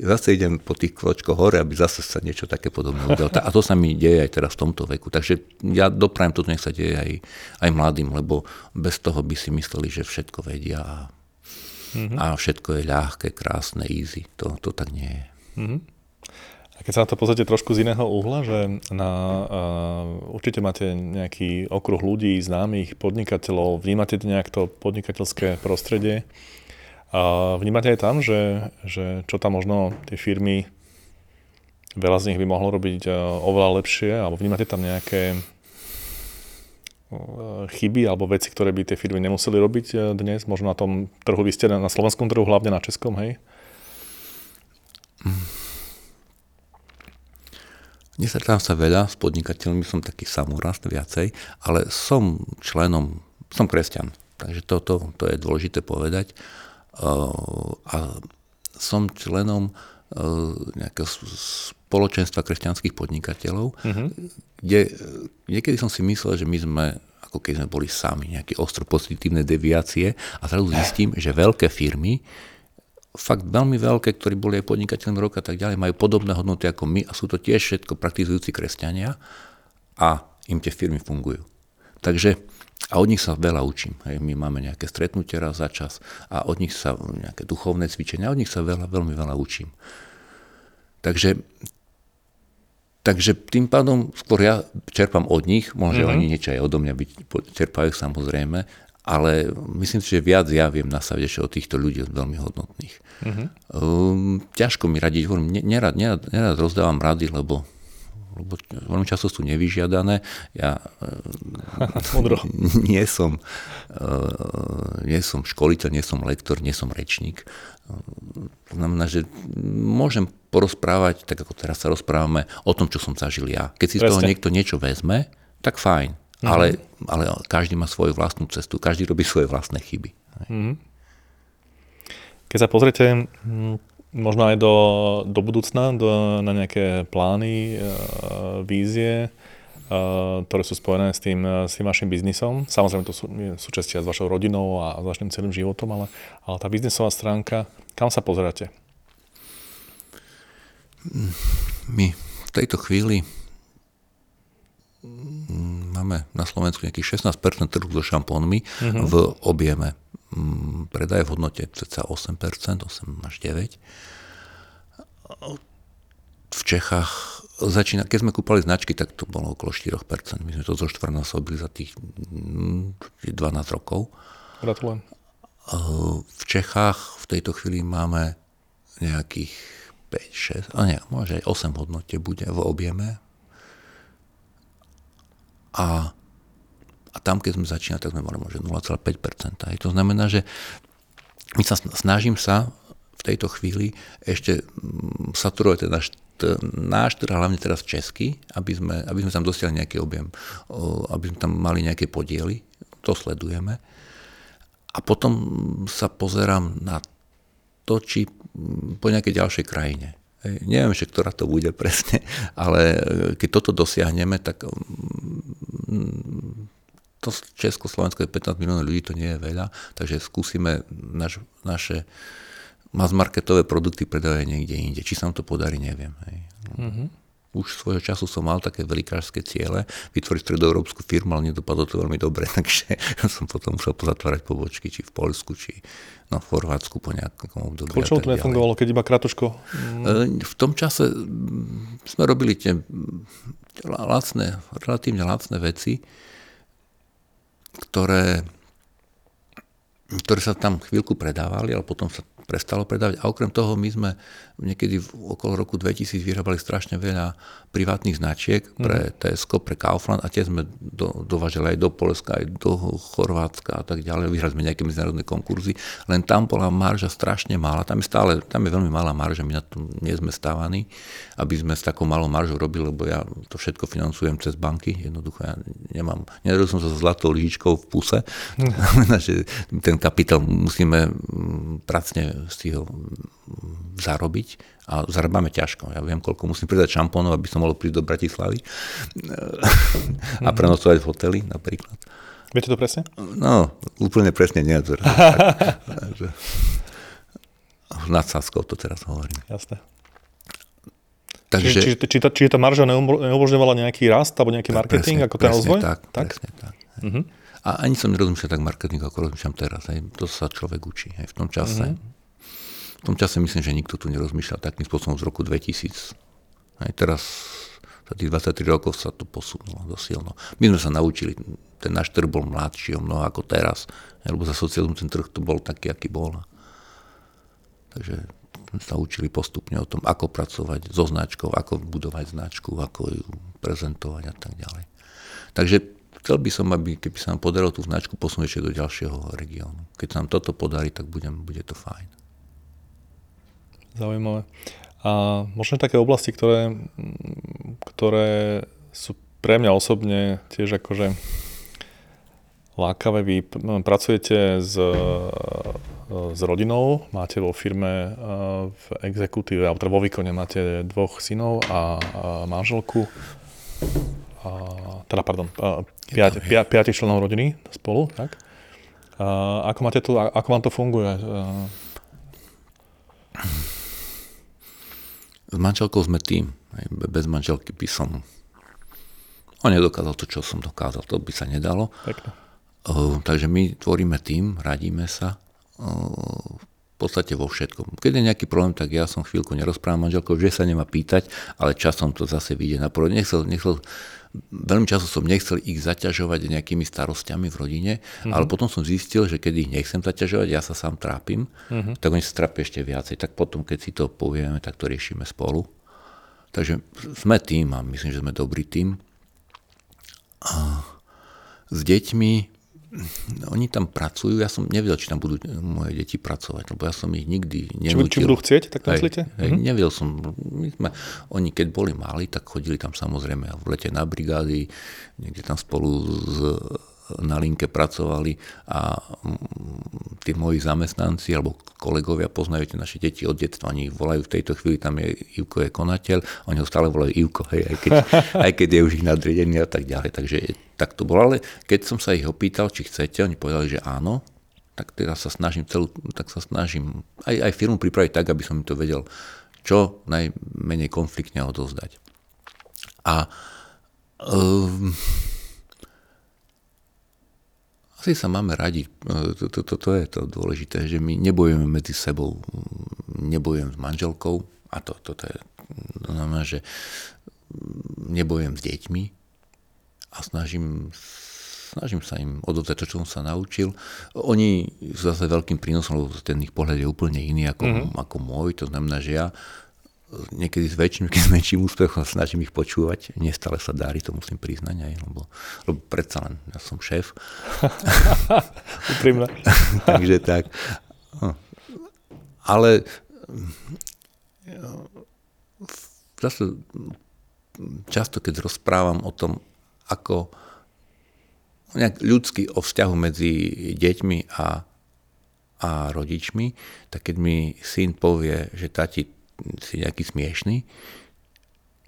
zase idem po tých kvočkoch hore, aby zase sa niečo také podobné udialo. A to sa mi deje aj teraz v tomto veku. Takže ja doprajem to, nech sa deje aj, aj mladým, lebo bez toho by si mysleli, že všetko vedia a, mm-hmm. a všetko je ľahké, krásne, easy. To, to tak nie je. Mm-hmm. A keď sa na to pozrite trošku z iného uhla, že na, uh, určite máte nejaký okruh ľudí, známych, podnikateľov, vnímate nejak to podnikateľské prostredie, a vnímate aj tam, že, že čo tam možno tie firmy, veľa z nich by mohlo robiť oveľa lepšie, alebo vnímate tam nejaké chyby alebo veci, ktoré by tie firmy nemuseli robiť dnes, možno na tom trhu, vy ste na slovenskom trhu, hlavne na českom, hej? Nestretám sa veľa s podnikateľmi, som taký samorast viacej, ale som členom, som kresťan, takže toto to je dôležité povedať a som členom nejakého spoločenstva kresťanských podnikateľov, uh-huh. kde niekedy som si myslel, že my sme ako keď sme boli sami, nejaké ostro pozitívne deviácie a zrazu zistím, že veľké firmy, fakt veľmi veľké, ktorí boli aj podnikateľmi roka a tak ďalej, majú podobné hodnoty ako my a sú to tiež všetko praktizujúci kresťania a im tie firmy fungujú. Takže a od nich sa veľa učím. Hej. My máme nejaké stretnutie raz za čas a od nich sa nejaké duchovné cvičenia, od nich sa veľa, veľmi veľa učím. Takže, takže tým pádom skôr ja čerpám od nich, možno mm-hmm. oni niečo aj odo mňa byť, čerpajú samozrejme, ale myslím si, že viac ja viem nastaviť ešte od týchto ľudí veľmi hodnotných. Mm-hmm. Um, ťažko mi radiť, hovorím, nerad, nerad, nerad rozdávam rady, lebo lebo veľmi často sú nevyžiadané. Ja nie som, eh, nie som školiteľ, nie som lektor, nie som rečník. To znamená, že môžem porozprávať, tak ako teraz sa rozprávame, o tom, čo som zažil ja. Keď si z toho niekto niečo vezme, tak fajn. Mm-hmm. Ale, ale každý má svoju vlastnú cestu, každý robí svoje vlastné chyby. Mm-hmm. Keď sa pozrite hm, možno aj do, do budúcna, do, na nejaké plány, uh, vízie, uh, ktoré sú spojené s tým, s tým vašim biznisom. Samozrejme, to sú súčastia s vašou rodinou a s vašim celým životom, ale, ale tá biznisová stránka, kam sa pozeráte? My v tejto chvíli mm, máme na Slovensku nejakých 16% trhu so šampónmi uh-huh. v objeme. Mm, predaje v hodnote cca 8%, 8 až 9%. V Čechách začína, keď sme kúpali značky, tak to bolo okolo 4%. My sme to zo štvornásobili za tých 12 mm, rokov. Gratulujem. V Čechách v tejto chvíli máme nejakých 5, 6, a nie, môže aj 8 hodnote bude v objeme. A a tam, keď sme začínali, tak sme mali možno 0,5%. Aj to znamená, že my sa snažím sa v tejto chvíli ešte mm, saturovať ten náš, náš teda hlavne teraz česky, aby sme, aby sme tam dosiahli nejaký objem, aby sme tam mali nejaké podiely, to sledujeme. A potom sa pozerám na to, či mm, po nejakej ďalšej krajine. Neviem, že ktorá to bude presne, ale keď toto dosiahneme, tak mm, to Československo je 15 miliónov ľudí, to nie je veľa, takže skúsime naš, naše mass-marketové produkty predávať niekde inde. Či sa nám to podarí, neviem. Hej. Mm-hmm. Už svojho času som mal také velikárske ciele, vytvoriť stredoeurópsku firmu, ale nedopadlo to veľmi dobre, takže som potom musel pozatvárať pobočky, či v Polsku, či no, v Chorvátsku po nejakom období. Čo to nefungovalo, keď iba kratuško? Mm. V tom čase sme robili tie lacné, relatívne lacné veci, ktoré, ktoré sa tam chvíľku predávali, ale potom sa prestalo predávať. A okrem toho my sme niekedy v okolo roku 2000 vyrábali strašne veľa privátnych značiek pre mhm. Tesco, pre Kaufland a tie sme do, dovažili aj do Polska, aj do Chorvátska a tak ďalej. Vyhrali sme nejaké medzinárodné konkurzy, len tam bola marža strašne malá. Tam je stále, tam je veľmi malá marža, my na tom nie sme stávaní, aby sme s takou malou maržou robili, lebo ja to všetko financujem cez banky. Jednoducho ja nemám, nerodil som sa s zlatou lyžičkou v puse. Znamená, že ten kapitál musíme mm, pracne si ho zarobiť a zarábame ťažko. Ja viem, koľko musím predať šampónov, aby som mohol prísť do Bratislavy a mhm. prenosovať v hoteli napríklad. Viete to presne? No, úplne presne nie. S nadsázkou to teraz hovorím. Jasné. Takže, či, či, či, tá, či tá marža neumožňovala nejaký rast alebo nejaký marketing presne, ako ten rozvoj? Tak, tak? Presne tak. Uh-huh. A ani som nerozmýšľal tak marketing, ako rozmýšľam teraz. Hej. To sa človek učí. Hej. V tom čase uh-huh. V tom čase myslím, že nikto tu nerozmýšľal takým spôsobom z roku 2000. Aj teraz za tých 23 rokov sa to posunulo dosilno. My sme sa naučili, ten náš trh bol mladší o mnoho ako teraz, lebo za sociálny ten trh to bol taký, aký bol. Takže sme sa učili postupne o tom, ako pracovať so značkou, ako budovať značku, ako ju prezentovať a tak ďalej. Takže chcel by som, aby keby sa nám podarilo tú značku posunúť ešte do ďalšieho regiónu. Keď sa nám toto podarí, tak budem, bude to fajn. Zaujímavé. A možno také oblasti, ktoré, ktoré sú pre mňa osobne tiež akože lákavé. Vy pracujete s, s rodinou, máte vo firme v exekutíve, alebo teda vo výkone máte dvoch synov a, a manželku. A, teda, pardon, piati, piati členov rodiny spolu, tak? A ako, máte tu, ako vám to funguje? S manželkou sme tým. Bez manželky by som... On nedokázal to, čo som dokázal. To by sa nedalo. Uh, takže my tvoríme tým, radíme sa uh, v podstate vo všetkom. Keď je nejaký problém, tak ja som chvíľku nerozprávam manželkou, že sa nemá pýtať, ale časom to zase vyjde na prvom. Nechcel, nechcel veľmi často som nechcel ich zaťažovať nejakými starostiami v rodine, mm-hmm. ale potom som zistil, že keď ich nechcem zaťažovať, ja sa sám trápim, mm-hmm. tak oni sa trápia ešte viacej. Tak potom, keď si to povieme, tak to riešime spolu. Takže sme tým a myslím, že sme dobrý tým. A s deťmi oni tam pracujú, ja som nevedel, či tam budú moje deti pracovať, lebo ja som ich nikdy nenútil. Či, či budú chcieť, tak myslíte? Hej, mm-hmm. Nevedel som, my sme, oni keď boli mali, tak chodili tam samozrejme v lete na brigády, niekde tam spolu s na linke pracovali a mm, tí moji zamestnanci alebo kolegovia poznajú tie naše deti od detstva, oni ich volajú v tejto chvíli, tam je Ivko je konateľ, oni ho stále volajú Ivko, hej, aj, keď, aj keď je už ich nadriedený a tak ďalej, takže tak to bolo, ale keď som sa ich opýtal, či chcete, oni povedali, že áno, tak teraz sa snažím celú, tak sa snažím aj, aj firmu pripraviť tak, aby som im to vedel čo najmenej konfliktne odozdať. A um, asi sa máme radi. To, to, to, to je to dôležité, že my nebojujeme medzi sebou, nebojujem s manželkou a to, to, to je, to znamená, že nebojujem s deťmi a snažím, snažím sa im odovzdať to, čo som sa naučil. Oni sú zase veľkým prínosom, lebo ten ich pohľad je úplne iný ako, mm-hmm. ako môj, to znamená, že ja niekedy s väčším, keď s väčším úspechom snažím ich počúvať. Nestále sa dári, to musím priznať aj, lebo, lebo predsa len ja som šéf. Úprimne. Takže tak. No. Ale zase často, keď rozprávam o tom, ako nejak ľudský o vzťahu medzi deťmi a, a rodičmi, tak keď mi syn povie, že tati, si nejaký smiešný,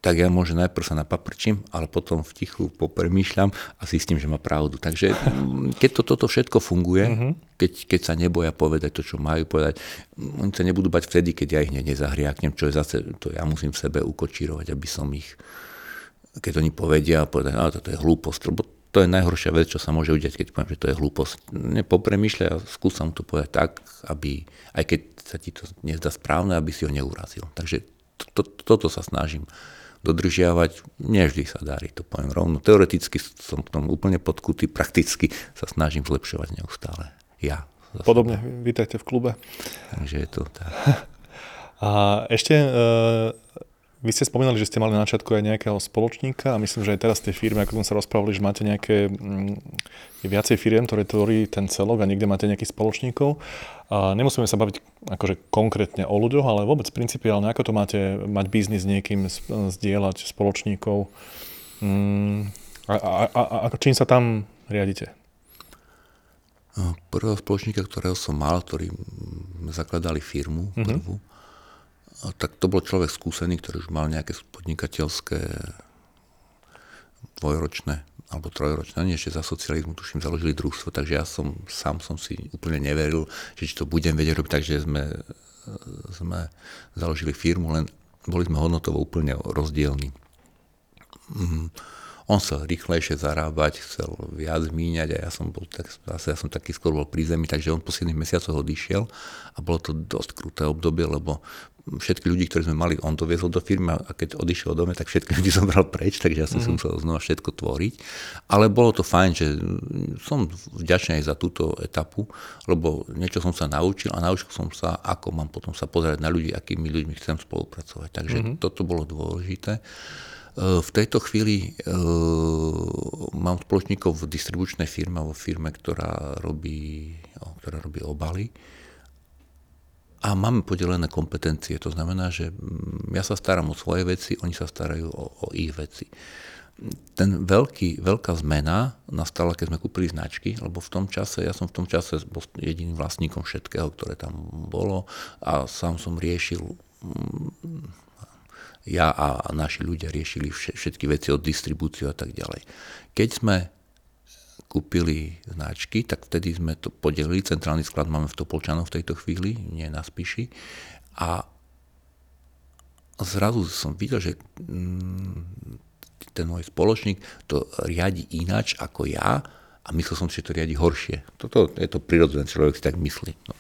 tak ja môžem najprv sa napaprčím, ale potom v tichu popremýšľam a zistím, že má pravdu. Takže mm, keď to, toto všetko funguje, uh-huh. keď, keď sa neboja povedať to, čo majú povedať, oni sa nebudú bať vtedy, keď ja ich nezahriaknem, čo je zase, to ja musím v sebe ukočírovať, aby som ich, keď oni povedia, povedať, no toto je hlúposť, lebo to je najhoršia vec, čo sa môže udiať, keď poviem, že to je hlúposť. Nepopremýšľaj a skúsam to povedať tak, aby, aj keď sa ti to nezdá správne, aby si ho neurazil. Takže to, to, toto sa snažím dodržiavať. Nevždy sa darí, to poviem rovno. Teoreticky som k tomu úplne podkutý, prakticky sa snažím zlepšovať neustále. Ja. Podobne, vítajte v klube. Takže je to tak. A ešte uh, vy ste spomínali, že ste mali na začiatku aj nejakého spoločníka a myslím, že aj teraz tej firmy, ako sme sa rozprávali, že máte nejaké mm, viacej firiem, ktoré tvorí ten celok a niekde máte nejakých spoločníkov. A nemusíme sa baviť akože konkrétne o ľuďoch, ale vôbec principiálne, ako to máte mať biznis s niekým, zdieľať spoločníkov. Mm, a, a, a, a čím sa tam riadite? Prvého spoločníka, ktorého som mal, ktorý zakladali firmu mhm. prvú, mm-hmm tak to bol človek skúsený, ktorý už mal nejaké podnikateľské dvojročné alebo trojročné, oni ešte za socializmu tuším založili družstvo, takže ja som sám som si úplne neveril, že či to budem vedieť robiť, takže sme sme založili firmu, len boli sme hodnotovo úplne rozdielni. Mm, on chcel rýchlejšie zarábať, chcel viac míňať a ja som bol tak, zase ja som taký skôr bol pri zemi, takže on po 7 mesiacoch odišiel a bolo to dosť kruté obdobie, lebo všetky ľudí, ktorí sme mali, on doviezol do firmy a keď odišiel do mňa, tak všetky ľudí zobral preč, takže ja som mm. si mhm. musel znova všetko tvoriť. Ale bolo to fajn, že som vďačný aj za túto etapu, lebo niečo som sa naučil a naučil som sa, ako mám potom sa pozerať na ľudí, akými ľuďmi chcem spolupracovať. Takže mm. toto bolo dôležité. E, v tejto chvíli e, mám spoločníkov v distribučnej firme, vo firme, ktorá robí, ktorá robí obaly a máme podelené kompetencie. To znamená, že mm, ja sa starám o svoje veci, oni sa starajú o, o ich veci. Ten veľký, veľká zmena nastala, keď sme kúpili značky, lebo v tom čase, ja som v tom čase bol jediným vlastníkom všetkého, ktoré tam bolo a sám som riešil mm, ja a naši ľudia riešili všetky veci od distribúciu a tak ďalej. Keď sme kúpili značky, tak vtedy sme to podelili. Centrálny sklad máme v Topolčanoch v tejto chvíli, nie na Spiši. A zrazu som videl, že mm, ten môj spoločník to riadi ináč ako ja a myslel som, že to riadi horšie. Toto je to prirodzené, človek si tak myslí. No.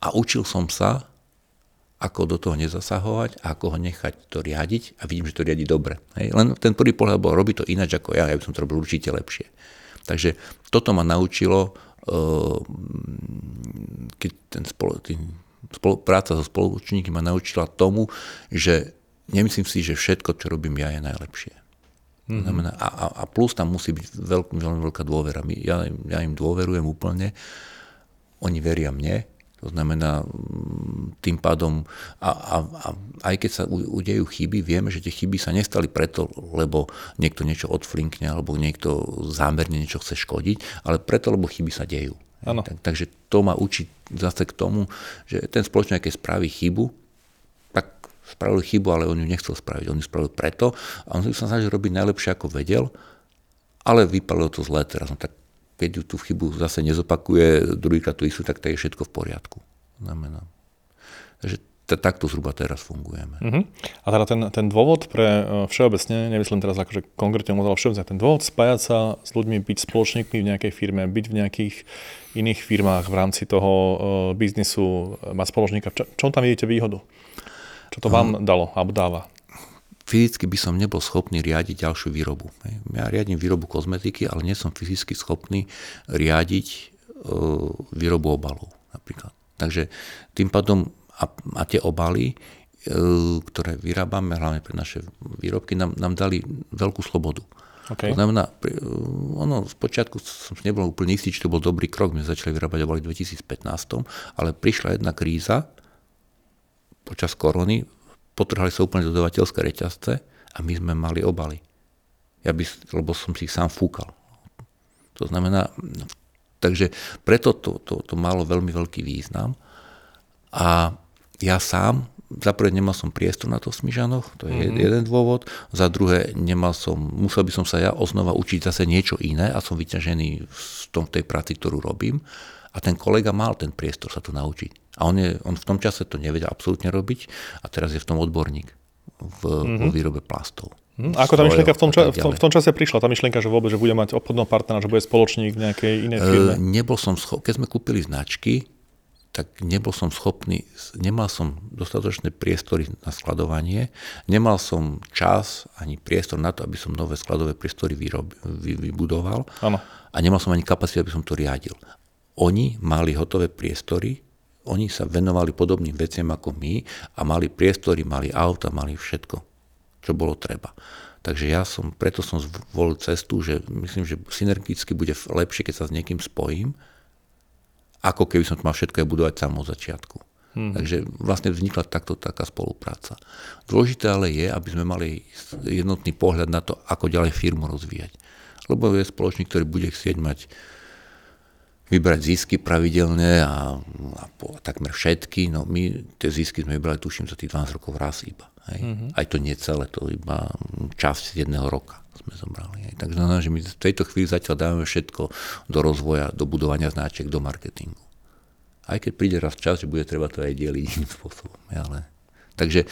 A učil som sa, ako do toho nezasahovať ako ho nechať to riadiť a vidím, že to riadi dobre. Hej. Len ten prvý pohľad bol, robí to ináč ako ja, ja by som to robil určite lepšie. Takže toto ma naučilo, eh, keď ten spolo, tým, spolupráca so spoločníkmi ma naučila tomu, že nemyslím si, že všetko, čo robím ja, je najlepšie. Mm-hmm. Znamená, a, a plus tam musí byť veľk, veľmi veľká dôvera. Ja, ja im dôverujem úplne, oni veria mne, to znamená, mm, tým pádom, a, a, a aj keď sa udejú chyby, vieme, že tie chyby sa nestali preto, lebo niekto niečo odflinkne, alebo niekto zámerne niečo chce škodiť, ale preto, lebo chyby sa dejú. Ano. Tak, takže to ma učí zase k tomu, že ten spoločný, keď spraví chybu, tak spravil chybu, ale on ju nechcel spraviť. On ju spravil preto a on sa snažil robiť najlepšie, ako vedel, ale vypadlo to zle. Teraz no tak keď tú chybu zase nezopakuje druhýkrát tú istú, tak to je všetko v poriadku. Znamená. Takže takto zhruba teraz fungujeme. Uh-huh. A teda ten, ten dôvod pre uh, všeobecne, nemyslím teraz akože konkrétne model všeobecne, ten dôvod spájať sa s ľuďmi, byť spoločníkmi v nejakej firme, byť v nejakých iných firmách v rámci toho uh, biznisu, mať spoločníka, čo, čo tam vidíte výhodu? Čo to vám um, dalo alebo dáva? Fyzicky by som nebol schopný riadiť ďalšiu výrobu. Ja riadím výrobu kozmetiky, ale nie som fyzicky schopný riadiť e, výrobu obalov napríklad. Takže tým pádom a, a tie obaly, e, ktoré vyrábame, hlavne pre naše výrobky, nám, nám dali veľkú slobodu. Okay. To znamená, e, ono z počiatku som nebol úplne istý, či to bol dobrý krok, my začali vyrábať obaly v 2015, ale prišla jedna kríza počas korony, potrhali sa úplne dodavateľské reťazce a my sme mali obaly. Ja by, lebo som si ich sám fúkal. To znamená, takže preto to, to, to malo veľmi veľký význam. A ja sám, za prvé nemal som priestor na to v Smižanoch, to je mm-hmm. jeden dôvod. Za druhé, nemal som, musel by som sa ja oznova učiť zase niečo iné a som vyťažený v tom, tej práci, ktorú robím. A ten kolega mal ten priestor sa to naučiť. A on, je, on v tom čase to nevedel absolútne robiť a teraz je v tom odborník v, mm-hmm. výrobe plastov. Mm, ako tá myšlienka v tom, ča- v, tom, v tom čase prišla? Tá myšlienka, že vôbec že bude mať obchodného partnera, že bude spoločník nejakej inej firme? E, nebol som schopný, keď sme kúpili značky, tak nebol som schopný, nemal som dostatočné priestory na skladovanie, nemal som čas ani priestor na to, aby som nové skladové priestory vyrob, vy, vybudoval ano. a nemal som ani kapacitu, aby som to riadil. Oni mali hotové priestory, oni sa venovali podobným veciam ako my a mali priestory, mali auta, mali všetko, čo bolo treba. Takže ja som, preto som zvolil cestu, že myslím, že synergicky bude lepšie, keď sa s niekým spojím, ako keby som to mal všetko budovať sám od začiatku. Hmm. Takže vlastne vznikla takto taká spolupráca. Dôležité ale je, aby sme mali jednotný pohľad na to, ako ďalej firmu rozvíjať. Lebo je spoločník, ktorý bude chcieť mať vybrať zisky pravidelne a, a, a takmer všetky. No my tie zisky sme vybrali, tuším, za tých 12 rokov raz iba. Hej. Mm-hmm. Aj to nie celé, to iba časť jedného roka sme zobrali. Hej. Takže znamená, že my v tejto chvíli zatiaľ dávame všetko do rozvoja, do budovania značiek, do marketingu. A Aj keď príde raz čas, že bude treba to aj dieliť iným spôsobom. Ale... Takže e,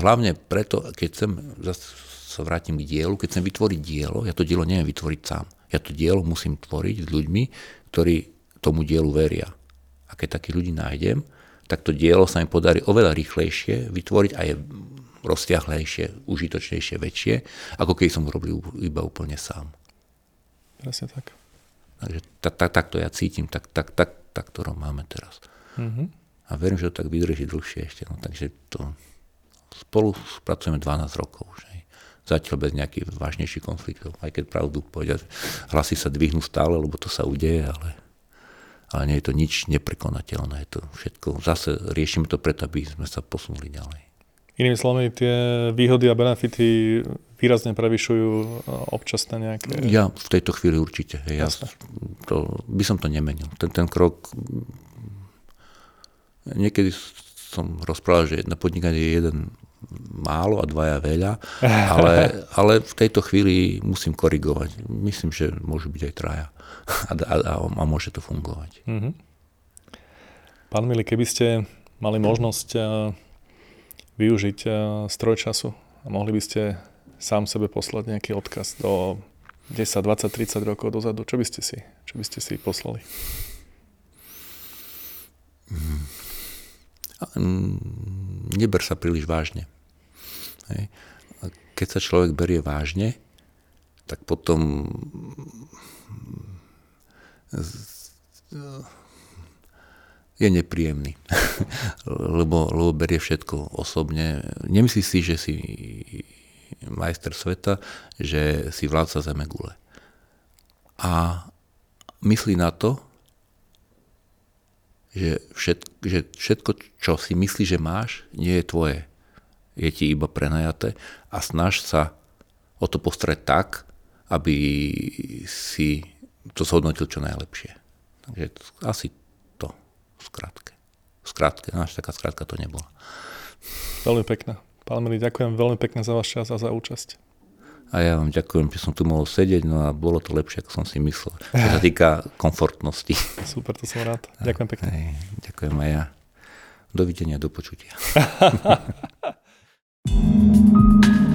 hlavne preto, keď chcem, zase sa vrátim k dielu, keď chcem vytvoriť dielo, ja to dielo neviem vytvoriť sám. Ja to dielo musím tvoriť s ľuďmi, ktorí tomu dielu veria. A keď takých ľudí nájdem, tak to dielo sa mi podarí oveľa rýchlejšie vytvoriť aj rozťahlejšie, užitočnejšie, väčšie, ako keď som robil iba úplne sám. Presne tak. Takže tak, tak, tak to ja cítim, tak, tak, tak, tak to máme teraz. Mm-hmm. A verím, že to tak vydrží dlhšie ešte. No, takže to spolu pracujeme 12 rokov. Že? Zatiaľ bez nejakých vážnejších konfliktov. Aj keď pravdu povedať, hlasy sa dvihnú stále, lebo to sa udeje, ale, ale nie je to nič neprekonateľné. Je to všetko, zase riešime to preto, aby sme sa posunuli ďalej. Inými slovami, tie výhody a benefity výrazne prevyšujú e, občasné nejaké... Ja v tejto chvíli určite. Ja to, by som to nemenil. Ten, ten krok... Niekedy som rozprával, že na podnikanie je jeden málo a dvaja veľa, ale, ale v tejto chvíli musím korigovať. Myslím, že môžu byť aj traja a, a, a, a môže to fungovať. Mm-hmm. Pán Mili, keby ste mali možnosť e, využiť uh, stroj času a mohli by ste sám sebe poslať nejaký odkaz do 10, 20, 30 rokov dozadu, čo by ste si, čo by ste si poslali? Mm, neber sa príliš vážne. Hej. A keď sa človek berie vážne, tak potom je nepríjemný, lebo, lebo berie všetko osobne. Nemyslí si, že si majster sveta, že si vládca zeme gule. A myslí na to, že všetko, že všetko, čo si myslí, že máš, nie je tvoje. Je ti iba prenajaté a snaž sa o to postarať tak, aby si to zhodnotil čo najlepšie. Takže asi skrátke. Skrátke, no až taká skrátka to nebola. Veľmi pekná. Pán Mili, ďakujem veľmi pekne za váš čas a za účasť. A ja vám ďakujem, že som tu mohol sedieť, no a bolo to lepšie, ako som si myslel, čo sa týka komfortnosti. Super, to som rád. Ďakujem pekne. Aj, ďakujem aj ja. Dovidenia, do počutia. you